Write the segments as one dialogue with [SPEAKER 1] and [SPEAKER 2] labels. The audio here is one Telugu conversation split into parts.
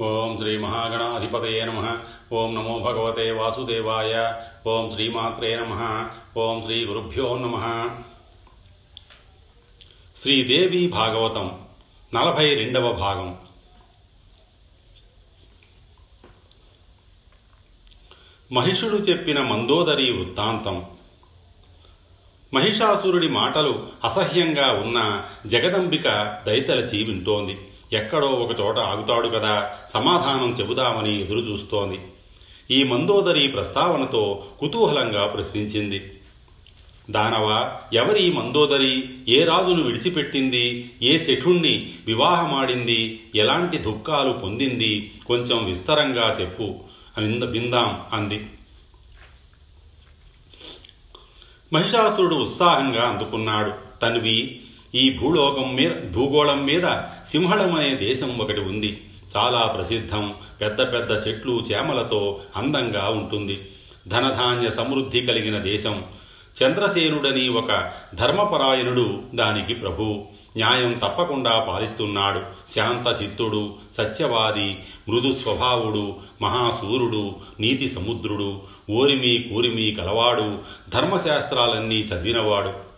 [SPEAKER 1] ఓం శ్రీ మహాగణాధిపతయ నమ. ఓం నమో భగవతే వాసుదేవాయ. ఓం శ్రీమాత్రే నమ. ఓం శ్రీ గురుభ్యో నమ. శ్రీదేవి భాగవతం నలభై రెండవ భాగం. మహిషుడు చెప్పిన మందోదరి వృత్తాంతం. మహిషాసురుడి మాటలు అసహ్యంగా ఉన్న జగదంబిక దయతలచి వింటోంది. ఎక్కడో ఒకచోట ఆగుతాడు కదా సమాధానం చెబుదామని ఎదురుచూస్తోంది. ఈ మందోదరి ప్రస్తావనతో కుతూహలంగా ప్రశ్నించింది. దానవ ఎవరి మందోదరి? ఏ రాజును విడిచిపెట్టింది? ఏ శఠుణ్ణి వివాహమాడింది? ఎలాంటి దుఃఖాలు పొందింది? కొంచెం విస్తరంగా చెప్పు. అని బిందాం అంది. మహిషాసురుడు ఉత్సాహంగా అందుకున్నాడు. తన్వి ఈ భూలోకం మీద భూగోళం మీద సింహళం అనే దేశం ఒకటి ఉంది. చాలా ప్రసిద్ధం. పెద్ద పెద్ద చెట్లు చేమలతో అందంగా ఉంటుంది. ధనధాన్య సమృద్ధి కలిగిన దేశం. చంద్రసేనుడని ఒక ధర్మపరాయణుడు దానికి ప్రభు. న్యాయం తప్పకుండా పాలిస్తున్నాడు. శాంత చిత్తుడు సత్యవాది మృదు స్వభావుడు మహాసూరుడు నీతి సముద్రుడు ఓరిమి కూరిమి కలవాడు ధర్మశాస్త్రాలన్నీ చదివినవాడు.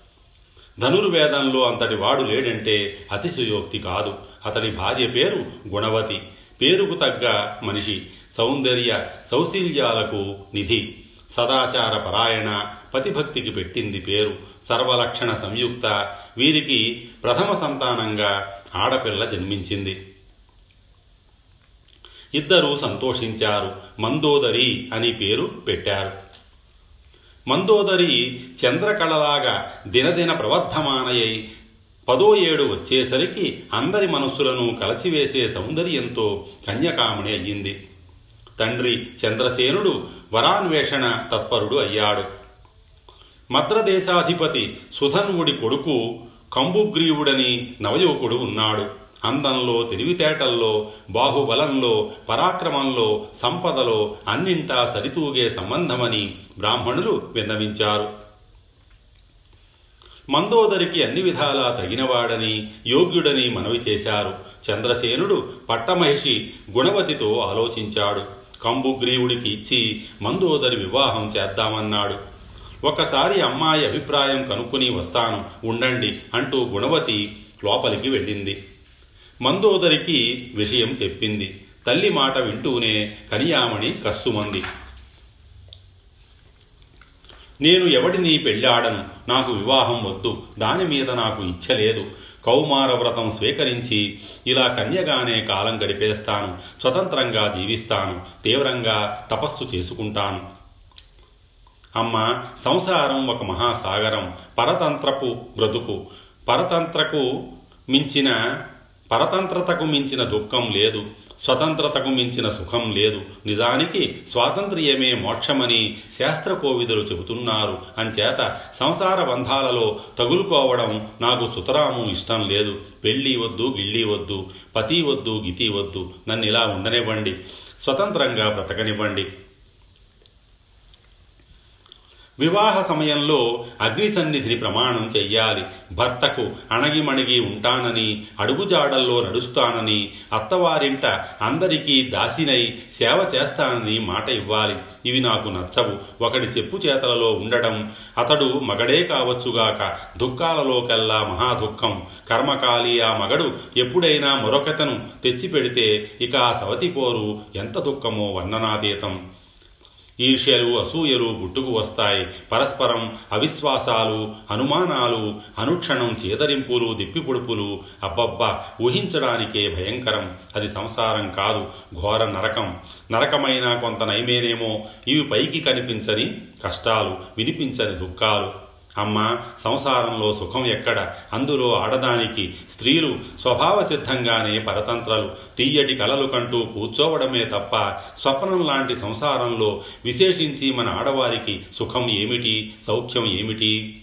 [SPEAKER 1] ధనుర్వేదంలో అంతటి వాడు లేడంటే అతిశయోక్తి కాదు. అతడి భార్య పేరు గుణవతి. పేరుకు తగ్గ మనిషి సౌందర్య సౌశీల్యాలకు నిధి. సదాచార పరాయణ పతిభక్తికి పెట్టింది పేరు. సర్వలక్షణ సంయుక్త వీరికి ప్రథమ సంతానంగా ఆడపిల్ల జన్మించింది. ఇద్దరూ సంతోషించారు. మందోదరి అని పేరు పెట్టారు. మందోదరి చంద్రకళలాగా దినదిన ప్రవర్ధమానయై పదో ఏడు వచ్చేసరికి అందరి మనస్సులను కలచివేసే సౌందర్యంతో కన్యకామణి అయ్యింది. తండ్రి చంద్రసేనుడు వరాన్వేషణ తత్పరుడు అయ్యాడు. మద్రదేశాధిపతి సుధన్వుడి కొడుకు కంబుగ్రీవుడని నవయువకుడు ఉన్నాడు. అందంలో తెలివితేటల్లో బాహుబలంలో పరాక్రమంలో సంపదలో అన్నింటా సరితూగే సంబంధమని బ్రాహ్మణులు విన్నవించారు. మందోదరికి అన్ని విధాలా తగినవాడని యోగ్యుడని మనవి చేశారు. చంద్రసేనుడు పట్టమహిషి గుణవతితో ఆలోచించాడు. కంబుగ్రీవుడికి ఇచ్చి మందోదరి వివాహం చేద్దామన్నాడు. ఒకసారి అమ్మాయి అభిప్రాయం కనుక్కుని వస్తాను ఉండండి అంటూ గుణవతి లోపలికి వెళ్ళింది. మందోదరికి విషయం చెప్పింది. తల్లి మాట వింటూనే కనియామణి కస్సుమంది. నేను ఎవడిని పెళ్ళాడను? నాకు వివాహం వద్దు. దాని మీద నాకు ఇచ్చలేదు కౌమార వ్రతం స్వీకరించి ఇలా కన్యగానే కాలం గడిపేస్తాను. స్వతంత్రంగా జీవిస్తాను. తీవ్రంగా తపస్సు చేసుకుంటాను. అమ్మ సంసారం ఒక మహాసాగరం. పరతంత్రపు బ్రతుకు. పరతంత్రకు మించిన పరతంత్రతకు మించిన దుఃఖం లేదు స్వతంత్రతకు మించిన సుఖం లేదు. నిజానికి స్వాతంత్ర్యమే మోక్షమని శాస్త్రకోవిదులు చెబుతున్నారు. అంచేత సంసార బంధాలలో తగులుకోవడం నాకు సుతరాము ఇష్టం లేదు. పెళ్ళి వద్దు గిళ్ళి వద్దు పతి వద్దు గితి వద్దు. నన్ను ఇలా ఉండనివ్వండి. స్వతంత్రంగా బ్రతకనివ్వండి. వివాహ సమయంలో అగ్ని సన్నిధిని ప్రమాణం చెయ్యాలి. భర్తకు అణగిమణిగి ఉంటానని అడుగుజాడల్లో నడుస్తానని అత్తవారింట అందరికీ దాసినై సేవ చేస్తానని మాట ఇవ్వాలి. ఇవి నాకు నచ్చవు. ఒకటి చెప్పు చేతలలో ఉండడం అతడు మగడే కావచ్చుగాక దుఃఖాలలోకెల్లా మహాదుఃఖం. కర్మకాలి ఆ మగడు ఎప్పుడైనా మరొకతను తెచ్చిపెడితే ఇక ఆ సవతి పోరు ఎంత దుఃఖమో వర్ణనాతీతం ఈర్ష్యలు అసూయలు గుట్టుకు వస్తాయి. పరస్పరం అవిశ్వాసాలు అనుమానాలు అనుక్షణం చేదరింపులు దిప్పిపొడుపులు. అబ్బబ్బా! ఊహించడానికే భయంకరం. అది సంసారం కాదు ఘోర నరకం. నరకమైన కొంత నయమేనేమో. ఇవి పైకి కనిపించని కష్టాలు వినిపించని దుఃఖాలు. అమ్మ సంసారంలో సుఖం ఎక్కడ? అందులో ఆడదానికి స్త్రీలు స్వభావసిద్ధంగానే పరతంత్రలు. తీయటి కలలు కంటూ కూర్చోవడమే తప్ప స్వప్నం లాంటి సంసారంలో విశేషించి మన ఆడవారికి సుఖం ఏమిటి? సౌఖ్యం ఏమిటి?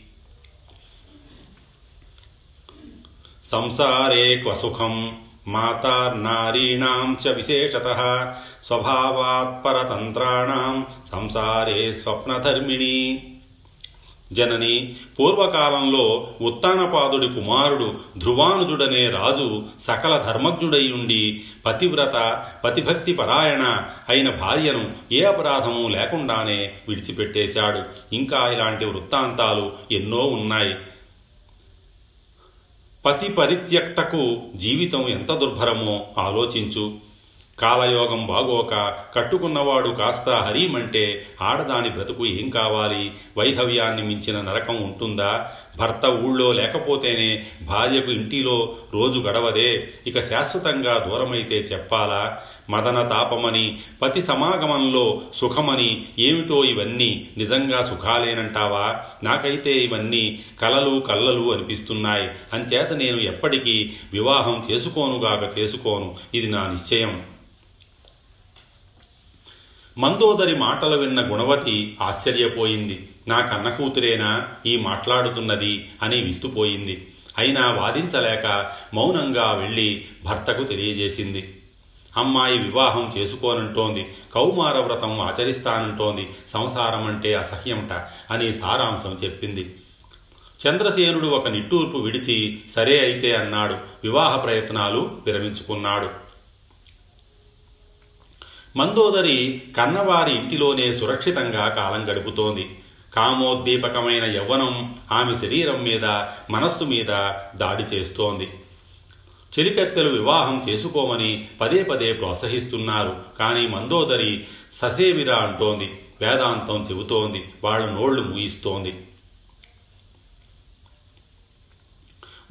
[SPEAKER 1] సంసారే క్వసుఖం. మాతార్నారీణాం చ విశేషత. స్వభావాత్పరతంత్రాణం. సంసారే స్వప్నధర్మిణి. జనని పూర్వకాలంలో ఉత్తానపాదుడి కుమారుడు ధ్రువానుజుడనే రాజు సకల ధర్మజ్ఞుడై ఉండి పతివ్రత పతిభక్తి పరాయణ అయిన భార్యను ఏ అపరాధము లేకుండానే విడిచిపెట్టేశాడు. ఇంకా ఇలాంటి వృత్తాంతాలు ఎన్నో ఉన్నాయి. పతి పరిత్యక్తకు జీవితం ఎంత దుర్భరమో ఆలోచించు. కాలయోగం బాగోక కట్టుకున్నవాడు కాస్త హరీమంటే ఆడదాని బ్రతుకు ఏం కావాలి? వైధవ్యాన్ని మించిన నరకం ఉంటుందా? భర్త ఊళ్ళో లేకపోతేనే భార్యకు ఇంటిలో రోజు గడవదే. ఇక శాశ్వతంగా దూరమైతే చెప్పాలా? మదన తాపమని పతి సమాగమంలో సుఖమని ఏమిటో ఇవన్నీ నిజంగా సుఖాలేనంటావా? నాకైతే ఇవన్నీ కలలు కళ్ళలు అనిపిస్తున్నాయి. అంచేత నేను ఎప్పటికీ వివాహం చేసుకోనుగాక చేసుకోను. ఇది నా నిశ్చయం. మందోదరి మాటలు విన్న గుణవతి ఆశ్చర్యపోయింది. నా కన్న కూతురేనా? ఈ మాట్లాడుతున్నది అని విస్తుపోయింది. అయినా వాదించలేక మౌనంగా వెళ్ళి భర్తకు తెలియజేసింది. అమ్మాయి వివాహం చేసుకోనంటోంది కౌమార వ్రతం ఆచరిస్తానంటోంది సంసారం అంటే అసహ్యంట అని సారాంశం చెప్పింది. చంద్రసేనుడు ఒక నిట్టూర్పు విడిచి సరే అయితే అన్నాడు వివాహ ప్రయత్నాలు విరమించుకున్నాడు. మందోదరి కన్నవారి ఇంటిలోనే సురక్షితంగా కాలం గడుపుతోంది. కామోద్దీపకమైన యవ్వనం ఆమె శరీరం మీద మనస్సు మీద దాడి చేస్తోంది. చెలికత్తెలు వివాహం చేసుకోమని పదే పదే ప్రోత్సహిస్తున్నారు. కానీ మందోదరి ససేవిరా అంటోంది. వేదాంతం చెబుతోంది. వాళ్ళ నోళ్ళు మూయిస్తోంది.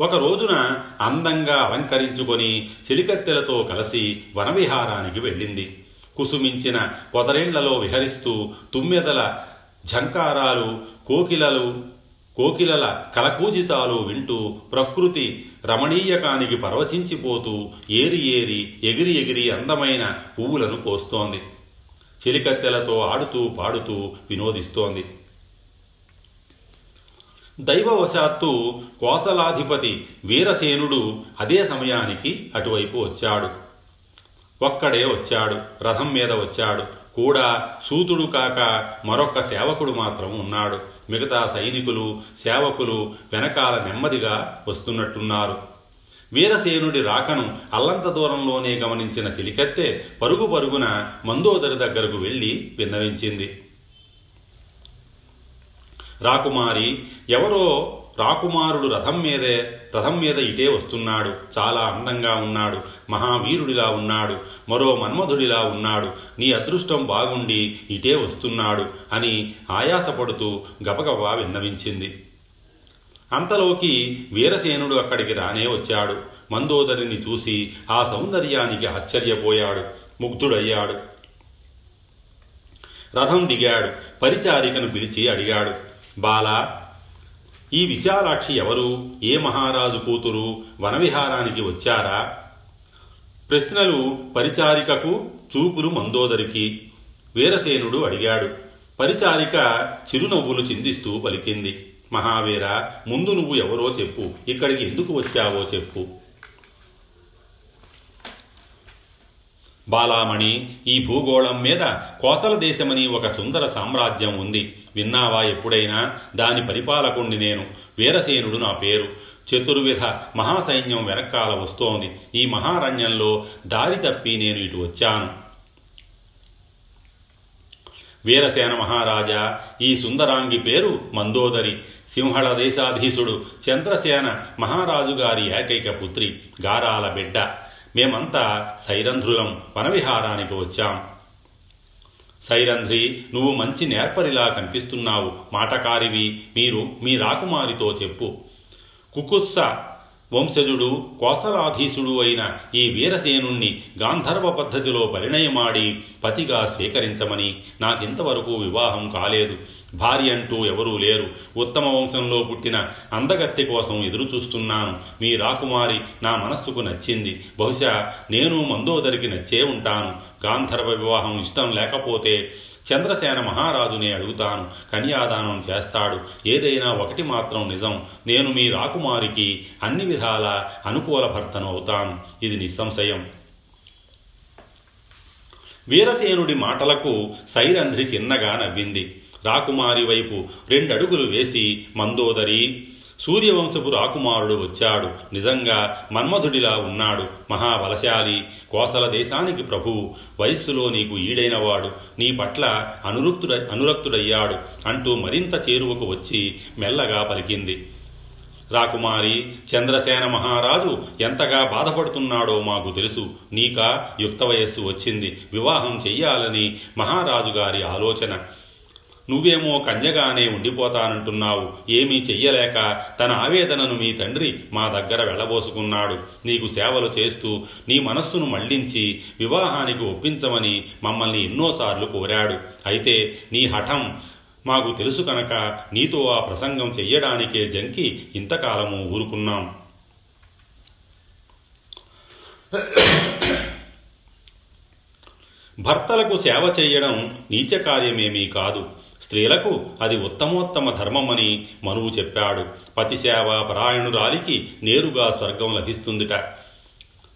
[SPEAKER 1] ఒక రోజున అందంగా అలంకరించుకొని చెలికత్తెలతో కలిసి వనవిహారానికి వెళ్ళింది. కుసుమించిన పొదరేళ్ళలో విహరిస్తూ తుమ్మెదల ఝంకారాలు కోకిలలు కోకిలల కలకూజితాలు వింటూ ప్రకృతి రమణీయకానికి పరవశించిపోతూ ఏరి ఏరి ఎగిరి ఎగిరి అందమైన పువ్వులను కోస్తోంది. చెలికత్తెలతో ఆడుతూ పాడుతూ వినోదిస్తోంది. దైవవశాత్తు కోసలాధిపతి వీరసేనుడు అదే సమయానికి అటువైపు వచ్చాడు. ఒక్కడే వచ్చాడు రథం మీద వచ్చాడు. కూడా సూతుడు కాక మరొక్క సేవకుడు మాత్రం ఉన్నాడు. మిగతా సైనికులు సేవకులు వెనకాల నెమ్మదిగా వస్తున్నట్టున్నారు. వీరసేనుడి రాకను అల్లంత దూరంలోనే గమనించిన చిలికత్తె పరుగు పరుగున మందోదరి దగ్గరకు వెళ్ళి విన్నవించింది. రాకుమారి ఎవరో రాకుమారుడు రథం మీదే రథం మీద ఇటే వస్తున్నాడు. చాలా అందంగా ఉన్నాడు. మహావీరుడిలా ఉన్నాడు. మరో మన్మధుడిలా ఉన్నాడు. నీ అదృష్టం బాగుండి ఇటే వస్తున్నాడు అని ఆయాసపడుతూ గబగబా విన్నవించింది. అంతలోకి వీరసేనుడు అక్కడికి రానే వచ్చాడు. మందోదరిని చూసి ఆ సౌందర్యానికి ఆశ్చర్యపోయాడు. ముగ్ధుడయ్యాడు. రథం దిగాడు. పరిచారికను పిలిచి అడిగాడు. బాలా ఈ విశాలాక్షి ఎవరు? ఏ మహారాజు కూతురు? వనవిహారానికి వచ్చారా? ప్రశ్నలు పరిచారికకు చూపులు మందోదరికి. వీరసేనుడు అడిగాడు. పరిచారిక చిరునవ్వులు చిందిస్తూ పలికింది. మహావీర ముందు నువ్వు ఎవరో చెప్పు. ఇక్కడికి ఎందుకు వచ్చావో చెప్పు. బాలామణి ఈ భూగోళం మీద కోసల దేశమని ఒక సుందర సామ్రాజ్యం ఉంది. విన్నావా ఎప్పుడైనా? దాని పరిపాలకుణ్ణి నేను. వీరసేనుడు నా పేరు. చతుర్విధ మహాసైన్యం వెనకాల వస్తోంది. ఈ మహారణ్యంలో దారి తప్పి నేను ఇటు వచ్చాను. వీరసేన మహారాజా ఈ సుందరాంగి పేరు మందోదరి. సింహళ దేశాధీశుడు చంద్రసేన మహారాజు గారి ఏకైక పుత్రి గారాల బిడ్డ. మేమంతా సైరంధ్రులం వనవిహారానికి వచ్చాం. సైరంధ్రి నువ్వు మంచి నేర్పరిలా కనిపిస్తున్నావు. మాటకారివి మీరు మీ రాకుమారితో చెప్పు. కుకుత్స వంశజుడు కోసలాధీశుడు అయిన ఈ వీరసేనుణ్ణి గాంధర్వ పద్ధతిలో పరిణయమాడి పతిగా స్వీకరించమని నాకింతవరకు వివాహం కాలేదు. భార్య అంటూ ఎవరూ లేరు. ఉత్తమ వంశంలో పుట్టిన అందగత్తె కోసం ఎదురుచూస్తున్నాను. మీ రాకుమారి నా మనస్సుకు నచ్చింది. బహుశా నేను మందోదరికి నచ్చే ఉంటాను. గాంధర్వ వివాహం ఇష్టం లేకపోతే చంద్రసేన మహారాజునే అడుగుతాను కన్యాదానం చేస్తాడు. ఏదైనా ఒకటి మాత్రం నిజం. నేను మీ రాకుమారికి అన్ని విధాల అనుకూల భర్తను అవుతాను ఇది నిస్సంశయం. వీరసేనుడి మాటలకు సైరంధ్రి చిన్నగా నవ్వింది. రాకుమారి వైపు రెండడుగులు వేసి మందోదరి సూర్యవంశపు రాకుమారుడు వచ్చాడు. నిజంగా మన్మధుడిలా ఉన్నాడు. మహాబలశాలి కోసల దేశానికి ప్రభువు వయస్సులో నీకు ఈడైనవాడు. నీ పట్ల అనురుక్తుడ అనురక్తుడయ్యాడు అంటూ మరింత చేరువకు వచ్చి మెల్లగా పలికింది. రాకుమారి చంద్రసేన మహారాజు ఎంతగా బాధపడుతున్నాడో మాకు తెలుసు. నీకా యుక్త వయస్సు వచ్చింది. వివాహం చెయ్యాలని మహారాజు గారి ఆలోచన. నువ్వేమో కన్యగానే ఉండిపోతానంటున్నావు. ఏమీ చెయ్యలేక తన ఆవేదనను మీ తండ్రి మా దగ్గర వెళ్ళబోసుకున్నాడు. నీకు సేవలు చేస్తూ నీ మనస్సును మళ్ళించి వివాహానికి ఒప్పించమని మమ్మల్ని ఎన్నోసార్లు కోరాడు. అయితే నీ హఠం మాకు తెలుసు కనుక నీతో ఆ ప్రసంగం చెయ్యడానికే జంకి ఇంతకాలము ఊరుకున్నాం. భర్తలకు సేవ చేయడం నీచ కార్యమేమీ కాదు. స్త్రీలకు అది ఉత్తమోత్తమ ధర్మమని మనువు చెప్పాడు. పతిసేవ పరాయణురాలికి నేరుగా స్వర్గం లభిస్తుందిట.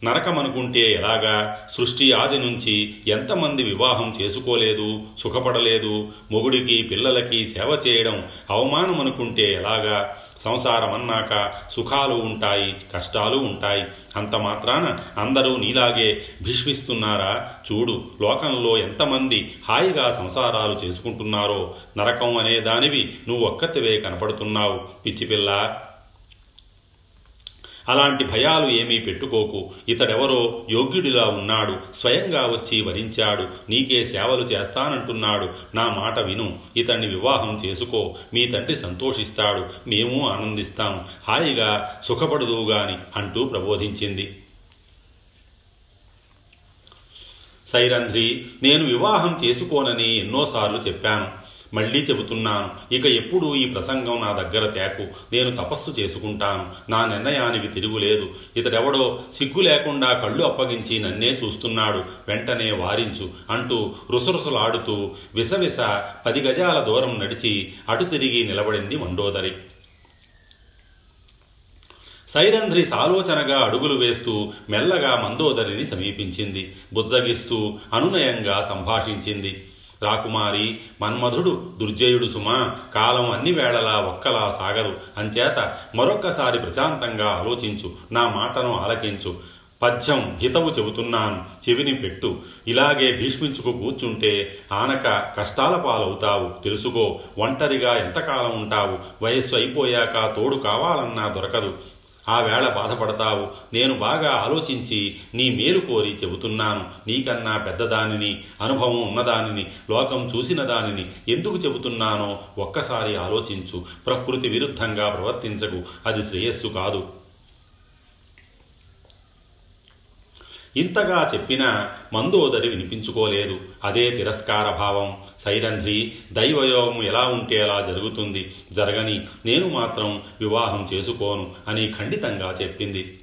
[SPEAKER 1] నరకమనుకుంటే ఎలాగా? సృష్టి ఆది నుంచి ఎంతమంది వివాహం చేసుకోలేదు సుఖపడలేదు? మొగుడికి పిల్లలకి సేవ చేయడం అవమానం అనుకుంటే ఎలాగా? సంసారం అన్నాక సుఖాలు ఉంటాయి కష్టాలు ఉంటాయి. అంత మాత్రాన అందరూ నీలాగే భీష్మిస్తున్నారా? చూడు లోకంలో ఎంతమంది హాయిగా సంసారాలు చేసుకుంటున్నారో నరకం అనే దానివి నువ్వు ఒక్కతివే కనపడుతున్నావు పిచ్చిపిల్ల అలాంటి భయాలు ఏమీ పెట్టుకోకు. ఇతడెవరో యోగ్యుడిలా ఉన్నాడు. స్వయంగా వచ్చి వరించాడు. నీకే సేవలు చేస్తానంటున్నాడు. నా మాట విను. ఇతన్ని వివాహం చేసుకో. మీ తండ్రి సంతోషిస్తాడు. మేము ఆనందిస్తాం. హాయిగా సుఖపడుదువుగాని అంటూ ప్రబోధించింది. సైరంధ్రి నేను వివాహం చేసుకోనని ఎన్నోసార్లు చెప్పాను. మళ్ళీ చెబుతున్నాను. ఇక ఎప్పుడు ఈ ప్రసంగం నా దగ్గర తేకు. నేను తపస్సు చేసుకుంటాను. నా నిర్ణయానికి తిరుగులేదు. ఇతడెవడో సిగ్గు లేకుండా కళ్ళు అప్పగించి నన్నే చూస్తున్నాడు. వెంటనే వారించు అంటూ రుసరుసలాడుతూ విసవిస పది గజాల దూరం నడిచి అటు తిరిగి నిలబడింది మండోదరి. సైరంధ్రి సాలోచనగా అడుగులు వేస్తూ మెల్లగా మందోదరిని సమీపించింది. బుజ్జగిస్తూ అనునయంగా సంభాషించింది. రాకుమారి మన్మధుడు దుర్జయుడు సుమా కాలం అన్ని వేళలా ఒక్కలా సాగరు. అంచేత మరొక్కసారి ప్రశాంతంగా ఆలోచించు నా మాటను ఆలకించు. పద్యం హితవు చెబుతున్నాను చెవిని పెట్టు. ఇలాగే భీష్మించుకు కూర్చుంటే ఆనక కష్టాల పాలవుతావు. తెలుసుకో ఒంటరిగా ఎంతకాలం ఉంటావు? వయస్సు అయిపోయాక తోడు కావాలన్నా దొరకదు. ఆ వేళ బాధపడతావు. నేను బాగా ఆలోచించి నీ మేలు కోరి చెబుతున్నాను. నీకన్నా పెద్దదానిని అనుభవం ఉన్నదానిని లోకం చూసిన దానిని ఎందుకు చెబుతున్నానో ఒక్కసారి ఆలోచించు. ప్రకృతి విరుద్ధంగా ప్రవర్తించకు. అది శ్రేయస్సు కాదు. ఇంతగా చెప్పినా మందోదరి వినిపించుకోలేదు. అదే తిరస్కార భావం. సైరంధ్రి దైవయోగం ఎలా ఉంటే అలా జరుగుతుంది. జరగని నేను మాత్రం వివాహం చేసుకోను అని ఖండితంగా చెప్పింది.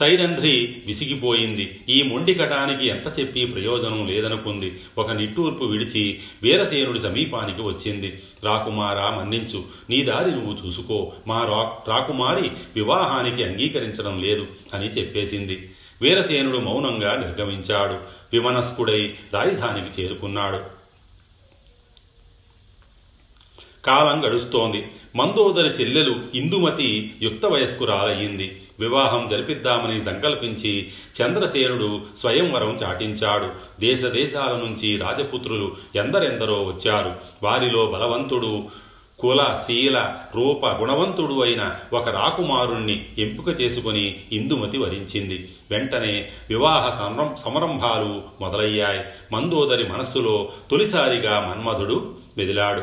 [SPEAKER 1] సైరంధ్రి విసిగిపోయింది. ఈ మొండికటానికి ఎంత చెప్పి ప్రయోజనం లేదనుకుంది. ఒక నిట్టూర్పు విడిచి వీరసేనుడి సమీపానికి వచ్చింది. రాకుమారా మన్నించు. నీ దారి నువ్వు చూసుకో. మా రా రాకుమారి వివాహానికి అంగీకరించడం లేదు అని చెప్పేసింది. వీరసేనుడు మౌనంగా నిర్గమించాడు. విమనస్కుడై రాజధానికి చేరుకున్నాడు. కాలం గడుస్తోంది. మందోదరి చెల్లెలు ఇందుమతి యుక్త వయస్కురాలయ్యింది వివాహం జరిపిద్దామని సంకల్పించి చంద్రసేనుడు స్వయంవరం చాటించాడు. దేశదేశాల నుంచి రాజపుత్రులు ఎందరెందరో వచ్చారు. వారిలో బలవంతుడు కుల శీల రూప గుణవంతుడు అయిన ఒక రాకుమారుణ్ణి ఎంపిక చేసుకుని ఇందుమతి వరించింది. వెంటనే వివాహ సంరం సంరంభాలు మొదలయ్యాయి. మందోదరి మనస్సులో తొలిసారిగా మన్మధుడు మెదిలాడు.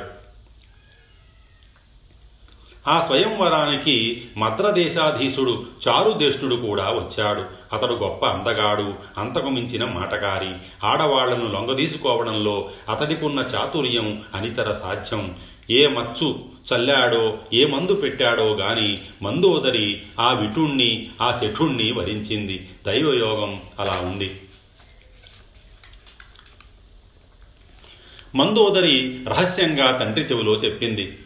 [SPEAKER 1] ఆ స్వయంవరానికి మద్రదేశాధీశుడు చారుదేష్టుడు కూడా వచ్చాడు. అతడు గొప్ప అందగాడు అంతకు మించిన మాటకారి. ఆడవాళ్ళను లొంగదీసుకోవడంలో అతడికున్న చాతుర్యం అనితర సాధ్యం. ఏ మచ్చు చల్లాడో ఏ మందు పెట్టాడో గాని మందోదరి ఆ విటుణ్ణి ఆ శఠుణ్ణి వరించింది. దైవయోగం అలా ఉంది. మందోదరి రహస్యంగా తండ్రి చెవిలో చెప్పింది.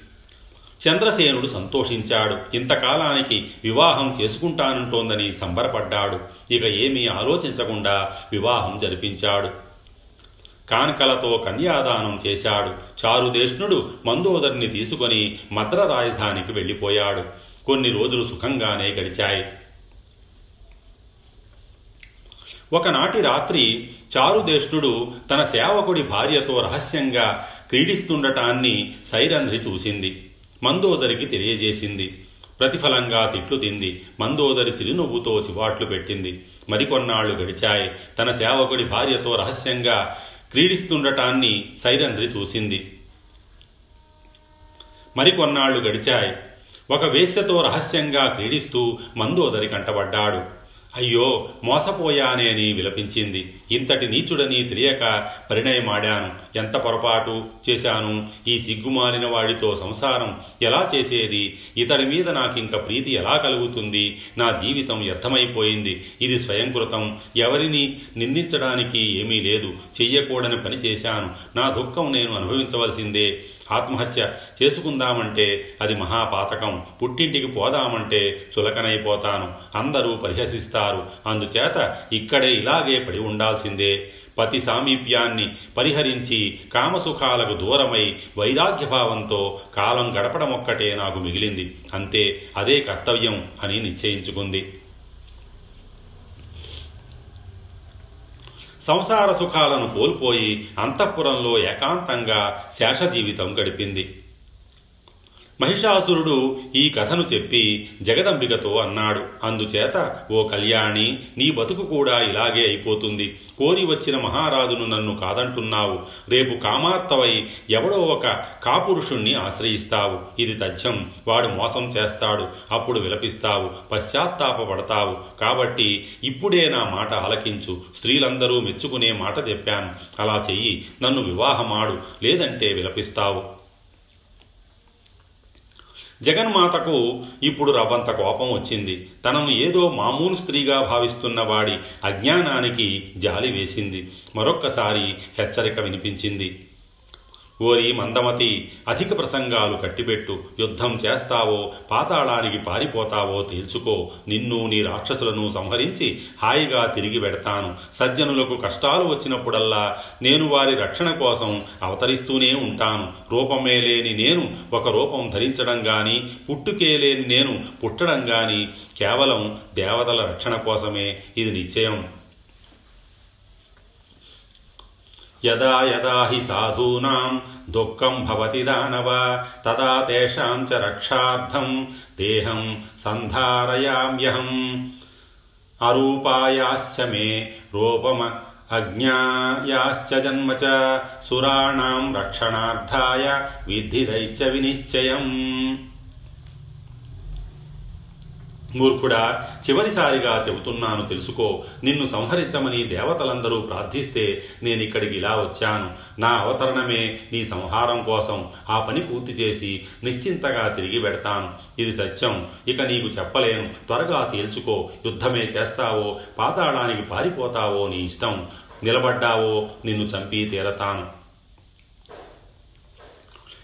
[SPEAKER 1] చంద్రసేనుడు సంతోషించాడు. ఇంతకాలానికి వివాహం చేసుకుంటానంటోందని సంబరపడ్డాడు. ఇక ఏమీ ఆలోచించకుండా వివాహం జరిపించాడు. కానకలతో కన్యాదానం చేశాడు. చారుదేష్ణుడు మందోదరిని తీసుకొని మద్ర రాజధానికి వెళ్ళిపోయాడు. కొన్ని రోజులు సుఖంగానే గడిచాయి. ఒకనాటి రాత్రి చారుదేష్ణుడు తన సేవకుడి భార్యతో రహస్యంగా క్రీడిస్తుండటాన్ని సైరంధ్రి చూసింది. మందోదరికి తెలియజేసింది. ప్రతిఫలంగా తిట్లు తింది. మందోదరి చిరునవ్వుతో చివాట్లు పెట్టింది. మరికొన్నాళ్ళు గడిచాయి. తన సేవకుడి భార్యతో రహస్యంగా క్రీడిస్తుండటాన్ని సైరంధ్రి చూసింది. మరికొన్నాళ్ళు గడిచాయి. ఒక వేశ్యతో రహస్యంగా క్రీడిస్తూ మందోదరి కంటబడ్డాడు. అయ్యో మోసపోయానే అని విలపించింది. ఇంతటి నీచుడని తెలియక పరిణయమాడాను. ఎంత పొరపాటు చేశాను? ఈ సిగ్గుమాలిన వాడితో సంసారం ఎలా చేసేది? ఇతడి మీద నాకింక ప్రీతి ఎలా కలుగుతుంది? నా జీవితం వ్యర్థమైపోయింది. ఇది స్వయంకృతం. ఎవరిని నిందించడానికి ఏమీ లేదు. చెయ్యకూడని పని చేశాను. నా దుఃఖం నేను అనుభవించవలసిందే. ఆత్మహత్య చేసుకుందామంటే అది మహాపాతకం. పుట్టింటికి పోదామంటే చులకనైపోతాను. అందరూ పరిహసిస్తారు. అందుచేత ఇక్కడే ఇలాగే పడి ఉండాల్సిందే. పతి సామీప్యాన్ని పరిహరించి కామసుఖాలకు దూరమై వైరాగ్యభావంతో కాలం గడపడమొక్కటే నాకు మిగిలింది. అంతే అదే కర్తవ్యం అని నిశ్చయించుకుంది. సంసార సుఖాలను కోల్పోయి అంతఃపురంలో ఏకాంతంగా శేష జీవితం గడిపింది. మహిషాసురుడు ఈ కథను చెప్పి జగదంబికతో అన్నాడు. అందుచేత ఓ కళ్యాణి నీ బతుకు కూడా ఇలాగే అయిపోతుంది. కోరి వచ్చిన మహారాజును నన్ను కాదంటున్నావు. రేపు కామార్తవై ఎవడో ఒక కాపురుషుణ్ణి ఆశ్రయిస్తావు. ఇది తథ్యం. వాడు మోసం చేస్తాడు. అప్పుడు విలపిస్తావు. పశ్చాత్తాపపడతావు కాబట్టి ఇప్పుడే నా మాట ఆలకించు. స్త్రీలందరూ మెచ్చుకునే మాట చెప్పాను. అలా చెయ్యి. నన్ను వివాహమాడు. లేదంటే విలపిస్తావు. జగన్మాతకు ఇప్పుడు రవ్వంత కోపం వచ్చింది. తనను ఏదో మామూలు స్త్రీగా భావిస్తున్న వాడి అజ్ఞానానికి జాలి వేసింది. మరొక్కసారి హెచ్చరిక వినిపించింది. ఓరి మందమతి అధిక ప్రసంగాలు కట్టిపెట్టు యుద్ధం చేస్తావో పాతాళానికి పారిపోతావో తేల్చుకో నిన్ను నీ రాక్షసులను సంహరించి హాయిగా తిరిగి పెడతాను. సజ్జనులకు కష్టాలు వచ్చినప్పుడల్లా నేను వారి రక్షణ కోసం అవతరిస్తూనే ఉంటాను. రూపమే లేని నేను ఒక రూపం ధరించడం గాని పుట్టుకే లేని నేను పుట్టడం గాని కేవలం దేవతల రక్షణ కోసమే. ఇది నిశ్చయం. यदा यदा हि साधूनां दुःखं भवति दानव, तदा तेषां च रक्षार्थं देहं सन्धारयाम्यहम्। अरूपायास्य मे रूपम अज्ञायाश्च जन्म च, सुराणां रक्षणार्थाय विद्धि विनिश्चयम्। మూర్ఖుడా చివరిసారిగా చెబుతున్నాను తెలుసుకో. నిన్ను సంహరించమని దేవతలందరూ ప్రార్థిస్తే నేనిక్కడికి ఇలా వచ్చాను. నా అవతరణమే నీ సంహారం కోసం ఆ పని పూర్తి చేసి నిశ్చింతగా తిరిగి పెడతాను. ఇది సత్యం. ఇక నీకు చెప్పలేను. త్వరగా తేల్చుకో యుద్ధమే చేస్తావో పాతాళానికి పారిపోతావో నీ ఇష్టం. నిలబడ్డావో నిన్ను చంపి తీరతాను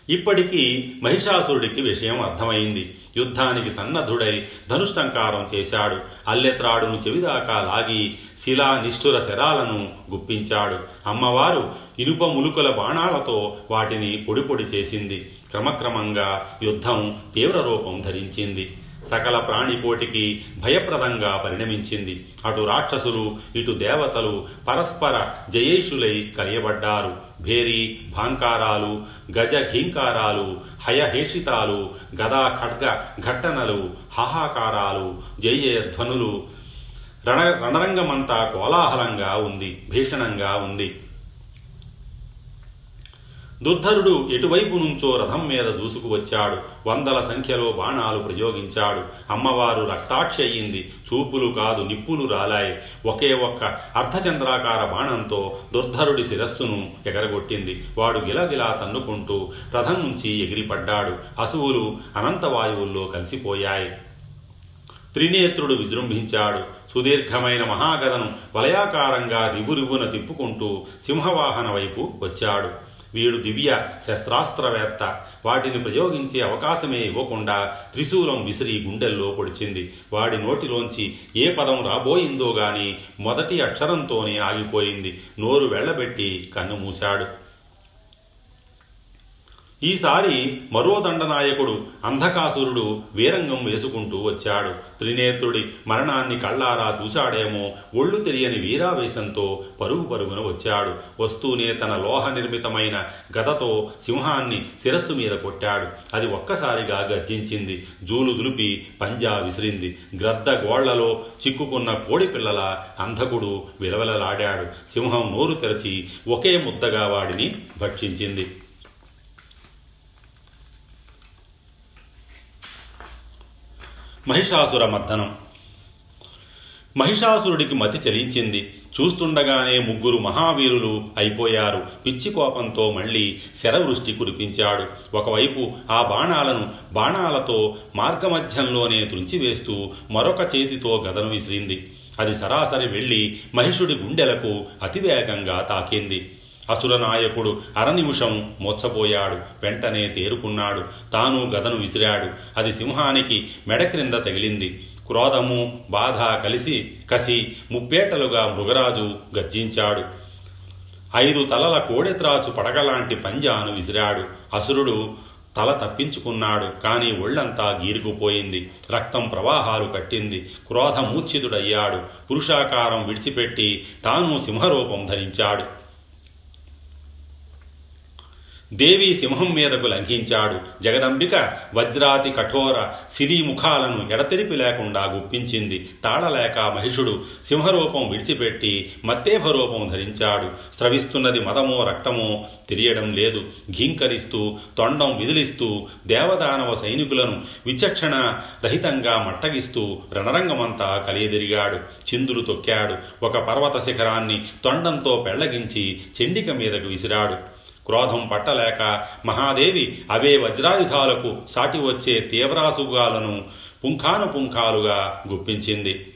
[SPEAKER 1] ఇప్పటికీ మహిషాసురుడికి విషయం అర్థమైంది. యుద్ధానికి సన్నద్ధుడై ధనుష్టంకారం చేశాడు. అల్లెత్రాడును చెవిదాకా లాగి శిలా నిష్ఠుర శరాలను గుప్పించాడు. అమ్మవారు ఇనుప ములుకల బాణాలతో వాటిని పొడి పొడి చేసింది. క్రమక్రమంగా యుద్ధం తీవ్ర రూపం ధరించింది. సకల ప్రాణిపోటికి భయప్రదంగా పరిణమించింది. అటు రాక్షసులు ఇటు దేవతలు పరస్పర జయేషులై కలియబడ్డారు. భేరి భాంకారాలు గజ ఘీంకారాలు హయహేషితాలు గదా ఖడ్గ ఘట్టనలు హాహాకారాలు జయ ధ్వనులు రణ రణరంగమంతా కోలాహలంగా ఉంది భీషణంగా ఉంది. దుర్ధరుడు ఎటువైపు నుంచో రథం మీద దూసుకువచ్చాడు వందల సంఖ్యలో బాణాలు ప్రయోగించాడు. అమ్మవారు రక్తాక్షి అయ్యింది. చూపులు కాదు నిప్పులు రాలాయి. ఒకే ఒక్క అర్ధచంద్రాకార బాణంతో దుర్ధరుడి శిరస్సును ఎగరగొట్టింది. వాడు గిలగిలా తన్నుకుంటూ రథం నుంచి ఎగిరిపడ్డాడు. అసువులు అనంతవాయువుల్లో కలిసిపోయాయి. త్రినేత్రుడు విజృంభించాడు. సుదీర్ఘమైన మహాగదను వలయాకారంగా రివురివున తిప్పుకుంటూ సింహవాహన వైపు వచ్చాడు. వీడు దివ్య శస్త్రాస్త్రవేత్త. వాటిని ప్రయోగించే అవకాశమే ఇవ్వకుండా త్రిశూలం విసిరి గుండెల్లో పొడిచింది. వాడి నోటిలోంచి ఏ పదం రాబోయిందో గాని మొదటి అక్షరంతోనే ఆగిపోయింది. నోరు వెళ్ళబెట్టి కన్ను మూశాడు. ఈసారి మరో దండనాయకుడు అంధకాసురుడు వీరంగం వేసుకుంటూ వచ్చాడు. త్రినేత్రుడి మరణాన్ని కళ్ళారా చూశాడేమో ఒళ్ళు తెలియని వీరావేశంతో పరుగు పరుగున వచ్చాడు. వస్తూనే తన లోహ నిర్మితమైన గదతో సింహాన్ని శిరస్సు మీద కొట్టాడు. అది ఒక్కసారిగా గర్జించింది. జూలు దులిపి పంజా విసిరింది. గ్రద్ద గోళ్ళలో చిక్కుకున్న కోడి పిల్లల అంధకుడు విలవలలాడాడు. సింహం నోరు తెరచి ఒకే ముద్దగా వాడిని భక్షించింది. మహిషాసుర మర్దనం. మహిషాసురుడికి మతి చలించింది. చూస్తుండగానే ముగ్గురు మహావీరులు అయిపోయారు. పిచ్చి కోపంతో మళ్ళీ శరవృష్టి కురిపించాడు. ఒకవైపు ఆ బాణాలను బాణాలతో మార్గమధ్యంలోనే తుంచివేస్తూ మరొక చేతితో గదను విసిరింది. అది సరాసరి వెళ్ళి మహిషుడి గుండెలకు అతివేగంగా తాకింది. అసురనాయకుడు అరనిమిషం మోచ్చపోయాడు వెంటనే తేరుకున్నాడు తాను గదను విసిరాడు. అది సింహానికి మెడ క్రింద తగిలింది. క్రోధము బాధ కలిసి కసి ముప్పేటలుగా మృగరాజు గర్జించాడు. ఐదు తలల కోడెత్రాచు పడగలాంటి పంజాను విసిరాడు. అసురుడు తల తప్పించుకున్నాడు కానీ ఒళ్ళంతా గీరుకుపోయింది రక్తం ప్రవాహాలు కట్టింది. క్రోధమూర్ఛితుడయ్యాడు. పురుషాకారం విడిచిపెట్టి తాను సింహరూపం ధరించాడు. దేవి సింహం మీదకు లంఘించాడు. జగదంబిక వజ్రాతి కఠోర సిరిముఖాలను ఎడతెరిపి లేకుండా గుప్పించింది. తాళలేక మహిషుడు సింహరూపం విడిచిపెట్టి మత్తేభ రూపం ధరించాడు. స్రవిస్తున్నది మదమో రక్తమో తెలియడం లేదు. ఘీంకరిస్తూ తొండం విదిలిస్తూ దేవదానవ సైనికులను విచక్షణ రహితంగా మట్టగిస్తూ రణరంగమంతా కలియదిరిగాడు. చిందులు తొక్కాడు. ఒక పర్వత శిఖరాన్ని తొండంతో పెళ్ళగించి చెండిక మీదకు విసిరాడు. క్రోధం పట్టలేక మహాదేవి అవే వజ్రాయుధాలకు సాటి వచ్చే తీవ్రాసుగాలను పుంఖానుపుంఖాలుగా గుప్పించింది.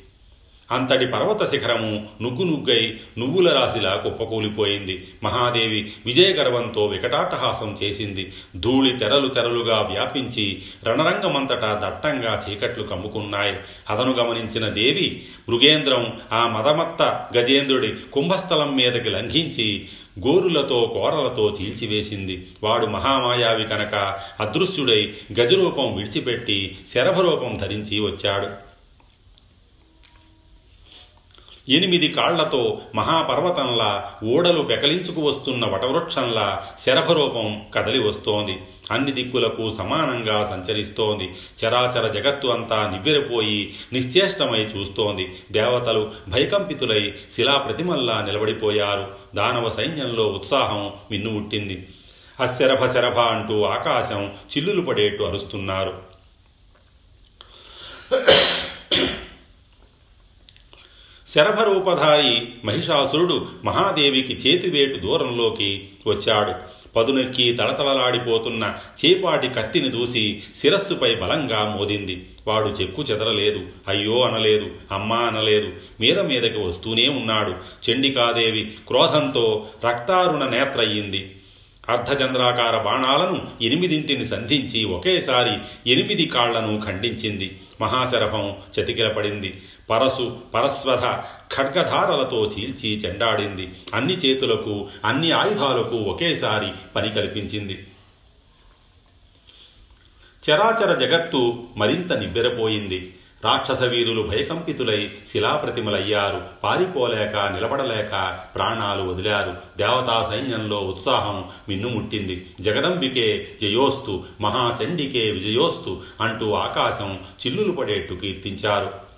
[SPEAKER 1] అంతటి పర్వత శిఖరము నుగ్గు నుగ్గై నువ్వుల రాశిలా కుప్పకూలిపోయింది. మహాదేవి విజయగర్వంతో వికటాటహాసం చేసింది. ధూళి తెరలు తెరలుగా వ్యాపించి రణరంగమంతటా దట్టంగా చీకట్లు కమ్ముకున్నాయి. అదను గమనించిన దేవి మృగేంద్రం ఆ మదమత్త గజేంద్రుడి కుంభస్థలం మీదకి లంఘించి గోరులతో కోరలతో చీల్చివేసింది. వాడు మహామాయావి కనుక అదృశ్యుడై గజరూపం విడిచిపెట్టి శరభరూపం ధరించి వచ్చాడు. ఎనిమిది కాళ్ళతో మహాపర్వతంలా ఓడలు పెకలించుకు వస్తున్న వటవృక్షంలా శరభరూపం కదలి వస్తోంది. అన్ని దిక్కులకు సమానంగా సంచరిస్తోంది. చరాచర జగత్తు అంతా నివ్వెరపోయి నిశ్చేష్టమై చూస్తోంది. దేవతలు భయకంపితులై శిలాప్రతిమల్లా నిలబడిపోయారు. దానవ సైన్యంలో ఉత్సాహం మిన్నుముట్టింది. అశరభ శరభ అంటూ ఆకాశం చిల్లులు పడేట్టు అరుస్తున్నారు. శరభరూపధారి మహిషాసురుడు మహాదేవికి చేతివేటు దూరంలోకి వచ్చాడు. పదునెక్కి తళతళలాడిపోతున్న చేపాటి కత్తిని దూసి శిరస్సుపై బలంగా మోదింది. వాడు చెక్కు చెదరలేదు. అయ్యో అనలేదు. అమ్మా అనలేదు. మీద మీదకి వస్తూనే ఉన్నాడు. చండికాదేవి క్రోధంతో రక్తారుణ నేత్రయ్యింది. అర్ధచంద్రాకార బాణాలను ఎనిమిదింటిని సంధించి ఒకేసారి ఎనిమిది కాళ్ళను ఖండించింది. మహాశరభం చతికిలపడింది. పరసు పరస్వధ ఖడ్గధారలతో చీల్చి చెండాడింది. అన్ని చేతులకు అన్ని ఆయుధాలకు ఒకేసారి పని కల్పించింది. చరాచర జగత్తు మరింత నిబ్బెరపోయింది. రాక్షస వీరులు భయకంపితులై శిలాప్రతిమలయ్యారు. పారిపోలేక నిలబడలేక ప్రాణాలు వదిలారు. దేవతా సైన్యంలో ఉత్సాహం మిన్నుముట్టింది. జగదంబికే జయోస్తు మహాచండికే విజయోస్తు అంటూ ఆకాశం చిల్లులు పడేట్టు కీర్తించారు.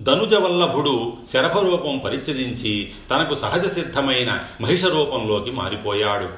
[SPEAKER 1] ధనుజవల్లభుడు శరభరూపం పరిచయించి తనకు సహజ సిద్ధమైన మహిష రూపంలోకి మారిపోయాడు.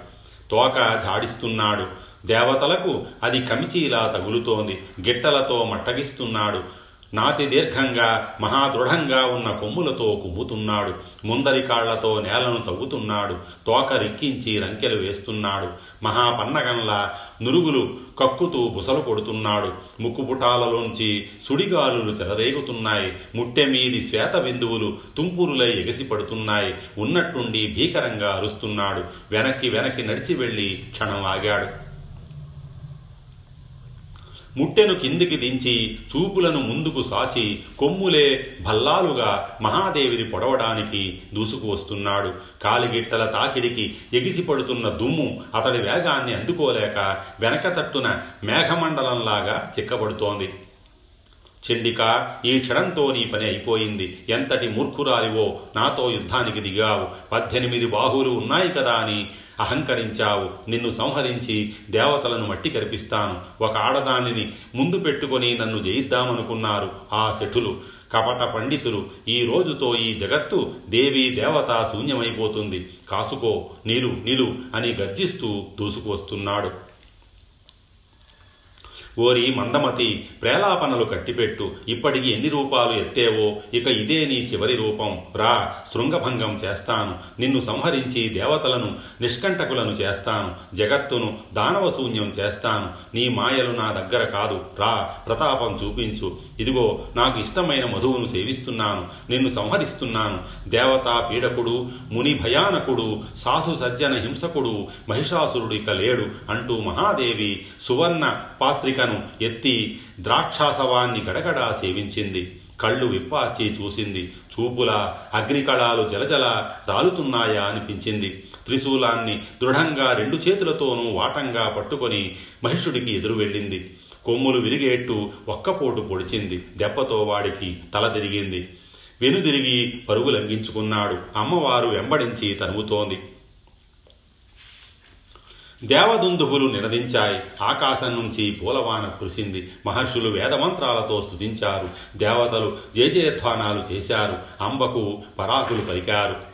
[SPEAKER 1] తోక జాడిస్తున్నాడు. దేవతలకు అది కమిచీలా తగులుతోంది. గిట్టలతో మట్టగిస్తున్నాడు. నాతి దీర్ఘంగా మహాదృఢంగా ఉన్న కొమ్ములతో కుమ్ముతున్నాడు. ముందరి కాళ్ళతో నేలను తవ్వుతున్నాడు. తోక రిక్కించి రంకెలు వేస్తున్నాడు. మహాపన్నగంలా నురుగులు కక్కుతూ బుసలు కొడుతున్నాడు. ముక్కుపుటాలలోంచి సుడిగాలులు చెలరేగుతున్నాయి. ముట్టెమీది శ్వేత బిందువులు తుంపురులై ఎగసిపడుతున్నాయి. ఉన్నట్టుండి భీకరంగా అరుస్తున్నాడు. వెనక్కి వెనక్కి నడిచి వెళ్ళి క్షణం ఆగాడు. ముట్టెను కిందికి దించి చూపులను ముందుకు సాచి కొమ్ములే భల్లాలుగా మహాదేవిని పొడవడానికి దూసుకు వస్తున్నాడు. కాలిగిట్టల తాకిడికి ఎగిసిపడుతున్న దుమ్ము అతడి వేగాన్ని అందుకోలేక వెనక తట్టున మేఘమండలంలాగా చిక్కబడుతోంది. చెల్లిక ఈ క్షణంతో నీ పని అయిపోయింది. ఎంతటి మూర్ఖురాలివో నాతో యుద్ధానికి దిగావు. పద్దెనిమిది బాహువులు ఉన్నాయి కదా అని అహంకరించావు. నిన్ను సంహరించి దేవతలను మట్టి కరిపిస్తాను. ఒక ఆడదానిని ముందు పెట్టుకొని నన్ను జయిద్దామనుకున్నారు ఆ శఠులు. కపట పండితులు ఈ రోజుతో ఈ జగత్తు దేవీ దేవత శూన్యమైపోతుంది. కాసుకో నిలు నిలు అని గర్జిస్తూ దూసుకువస్తున్నాడు. ఓరి మందమతి ప్రేలాపనలు కట్టిపెట్టు. ఇప్పటికి ఎన్ని రూపాలు ఎత్తేవో? ఇక ఇదే నీ చివరి రూపం. రా శృంగభంగం చేస్తాను. నిన్ను సంహరించి దేవతలను నిష్కంటకులను చేస్తాను. జగత్తును దానవ శూన్యం చేస్తాను. నీ మాయలు నా దగ్గర కాదు. రా ప్రతాపం చూపించు. ఇదిగో నాకు ఇష్టమైన మధువును సేవిస్తున్నాను. నిన్ను సంహరిస్తున్నాను. దేవతా పీడకుడు ముని భయానకుడు సాధు సజ్జన హింసకుడు మహిషాసురుడు ఇక లేడు అంటూ మహాదేవి సువర్ణ పాత్రిక పాత్రికను ఎత్తి ద్రాక్షాసవాన్ని గడగడా సేవించింది. కళ్ళు విప్పార్చి చూసింది. చూపుల అగ్నికళాలు జలజల రాలుతున్నాయా అనిపించింది. త్రిశూలాన్ని దృఢంగా రెండు చేతులతోనూ వాటంగా పట్టుకొని మహిషుడికి ఎదురు వెళ్ళింది. కొమ్ములు విరిగేట్టు ఒక్కపోటు పొడిచింది. దెబ్బతో వాడికి తల తిరిగింది. వెనుదిరిగి పరుగు లంఘించుకున్నాడు. అమ్మవారు వెంబడించి తనుగుతోంది దేవదుందువులు నినదించాయి. ఆకాశం నుంచి పూలవాన కురిసింది. మహర్షులు వేదమంత్రాలతో స్తుతించారు. దేవతలు జయజయధ్వానాలు చేశారు. అంబకు పరాకులు పలికారు.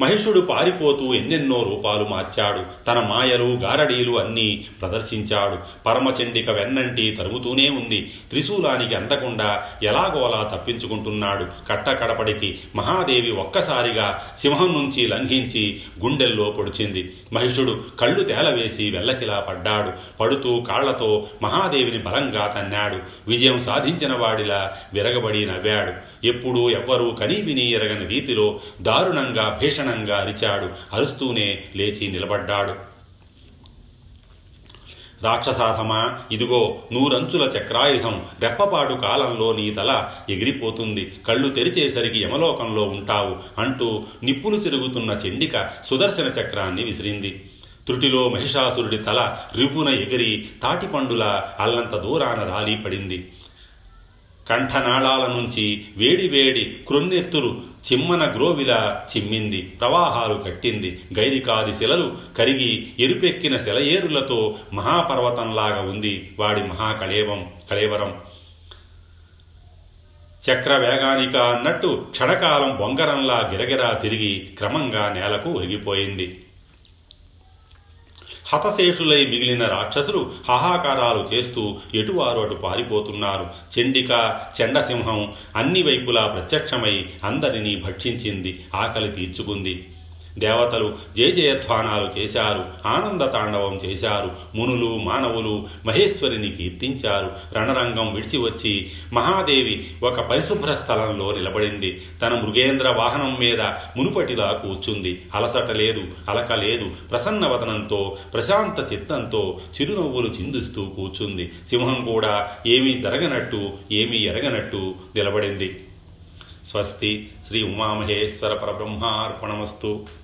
[SPEAKER 1] మహిషుడు పారిపోతూ ఎన్నెన్నో రూపాలు మార్చాడు. తన మాయలు గారడీలు అన్నీ ప్రదర్శించాడు. పరమచండిక వెన్నంటి తరుముతూనే ఉంది. త్రిశూలానికి అందకుండా ఎలాగోలా తప్పించుకుంటున్నాడు. కట్టకడపడికి మహాదేవి ఒక్కసారిగా సింహం నుంచి లంఘించి గుండెల్లో పొడిచింది. మహిషుడు కళ్ళు తేలవేసి వెల్లకిలా పడ్డాడు. పడుతూ కాళ్ళతో మహాదేవిని బలంగా తన్నాడు. విజయం సాధించిన వాడిలా విరగబడి నవ్వాడు. ఎప్పుడూ ఎవ్వరూ కనీవిని ఎరగని రీతిలో దారుణంగా భీషణ భీషణంగా అరిచాడు. అరుస్తూనే లేచి నిలబడ్డాడు. రాక్షసాధమా ఇదిగో నూరంచుల చక్రాయుధం. రెప్పపాటు కాలంలో నీ తల ఎగిరిపోతుంది. కళ్ళు తెరిచేసరికి యమలోకంలో ఉంటావు అంటూ నిప్పులు తిరుగుతున్న చెండిక సుదర్శన చక్రాన్ని విసిరింది. త్రుటిలో మహిషాసురుడి తల రివ్వున ఎగిరి తాటిపండుల అల్లంత దూరాన రాలి పడింది కంఠనాళాల నుంచి వేడి వేడి క్రొన్నెత్తురు చిమ్మన గ్రోవిల చిమ్మింది ప్రవాహాలు కట్టింది. గైరికాది శిలలు కరిగి ఎరుపెక్కిన శిలయేరులతో మహాపర్వతంలాగా ఉంది వాడి మహాకళేవం కళేవరం. చక్రవేగానిక అన్నట్టు క్షణకాలం బొంగరంలా గిరగిరా తిరిగి క్రమంగా నేలకు ఒరిగిపోయింది. హతశేషులై మిగిలిన రాక్షసులు హాహాకారాలు చేస్తూ ఎటువారు అటు పారిపోతున్నారు. చండిక చెండసింహం అన్ని వైపులా ప్రత్యక్షమై అందరినీ భక్షించింది ఆకలి తీర్చుకుంది. దేవతలు జయజయధ్వానాలు చేశారు ఆనంద తాండవం చేశారు మునులు మానవులు మహేశ్వరిని కీర్తించారు. రణరంగం విడిచి వచ్చి మహాదేవి ఒక పరిశుభ్ర స్థలంలో నిలబడింది. తన మృగేంద్ర వాహనం మీద మునుపటిలా కూర్చుంది. అలసట లేదు అలక లేదు ప్రసన్నవదనంతో ప్రశాంత చిత్తంతో చిరునవ్వులు చిందిస్తూ కూర్చుంది. సింహం కూడా ఏమీ జరగనట్టు ఏమీ ఎరగనట్టు నిలబడింది. స్వస్తి శ్రీ ఉమామహేశ్వర పరబ్రహ్మార్పణమస్తు.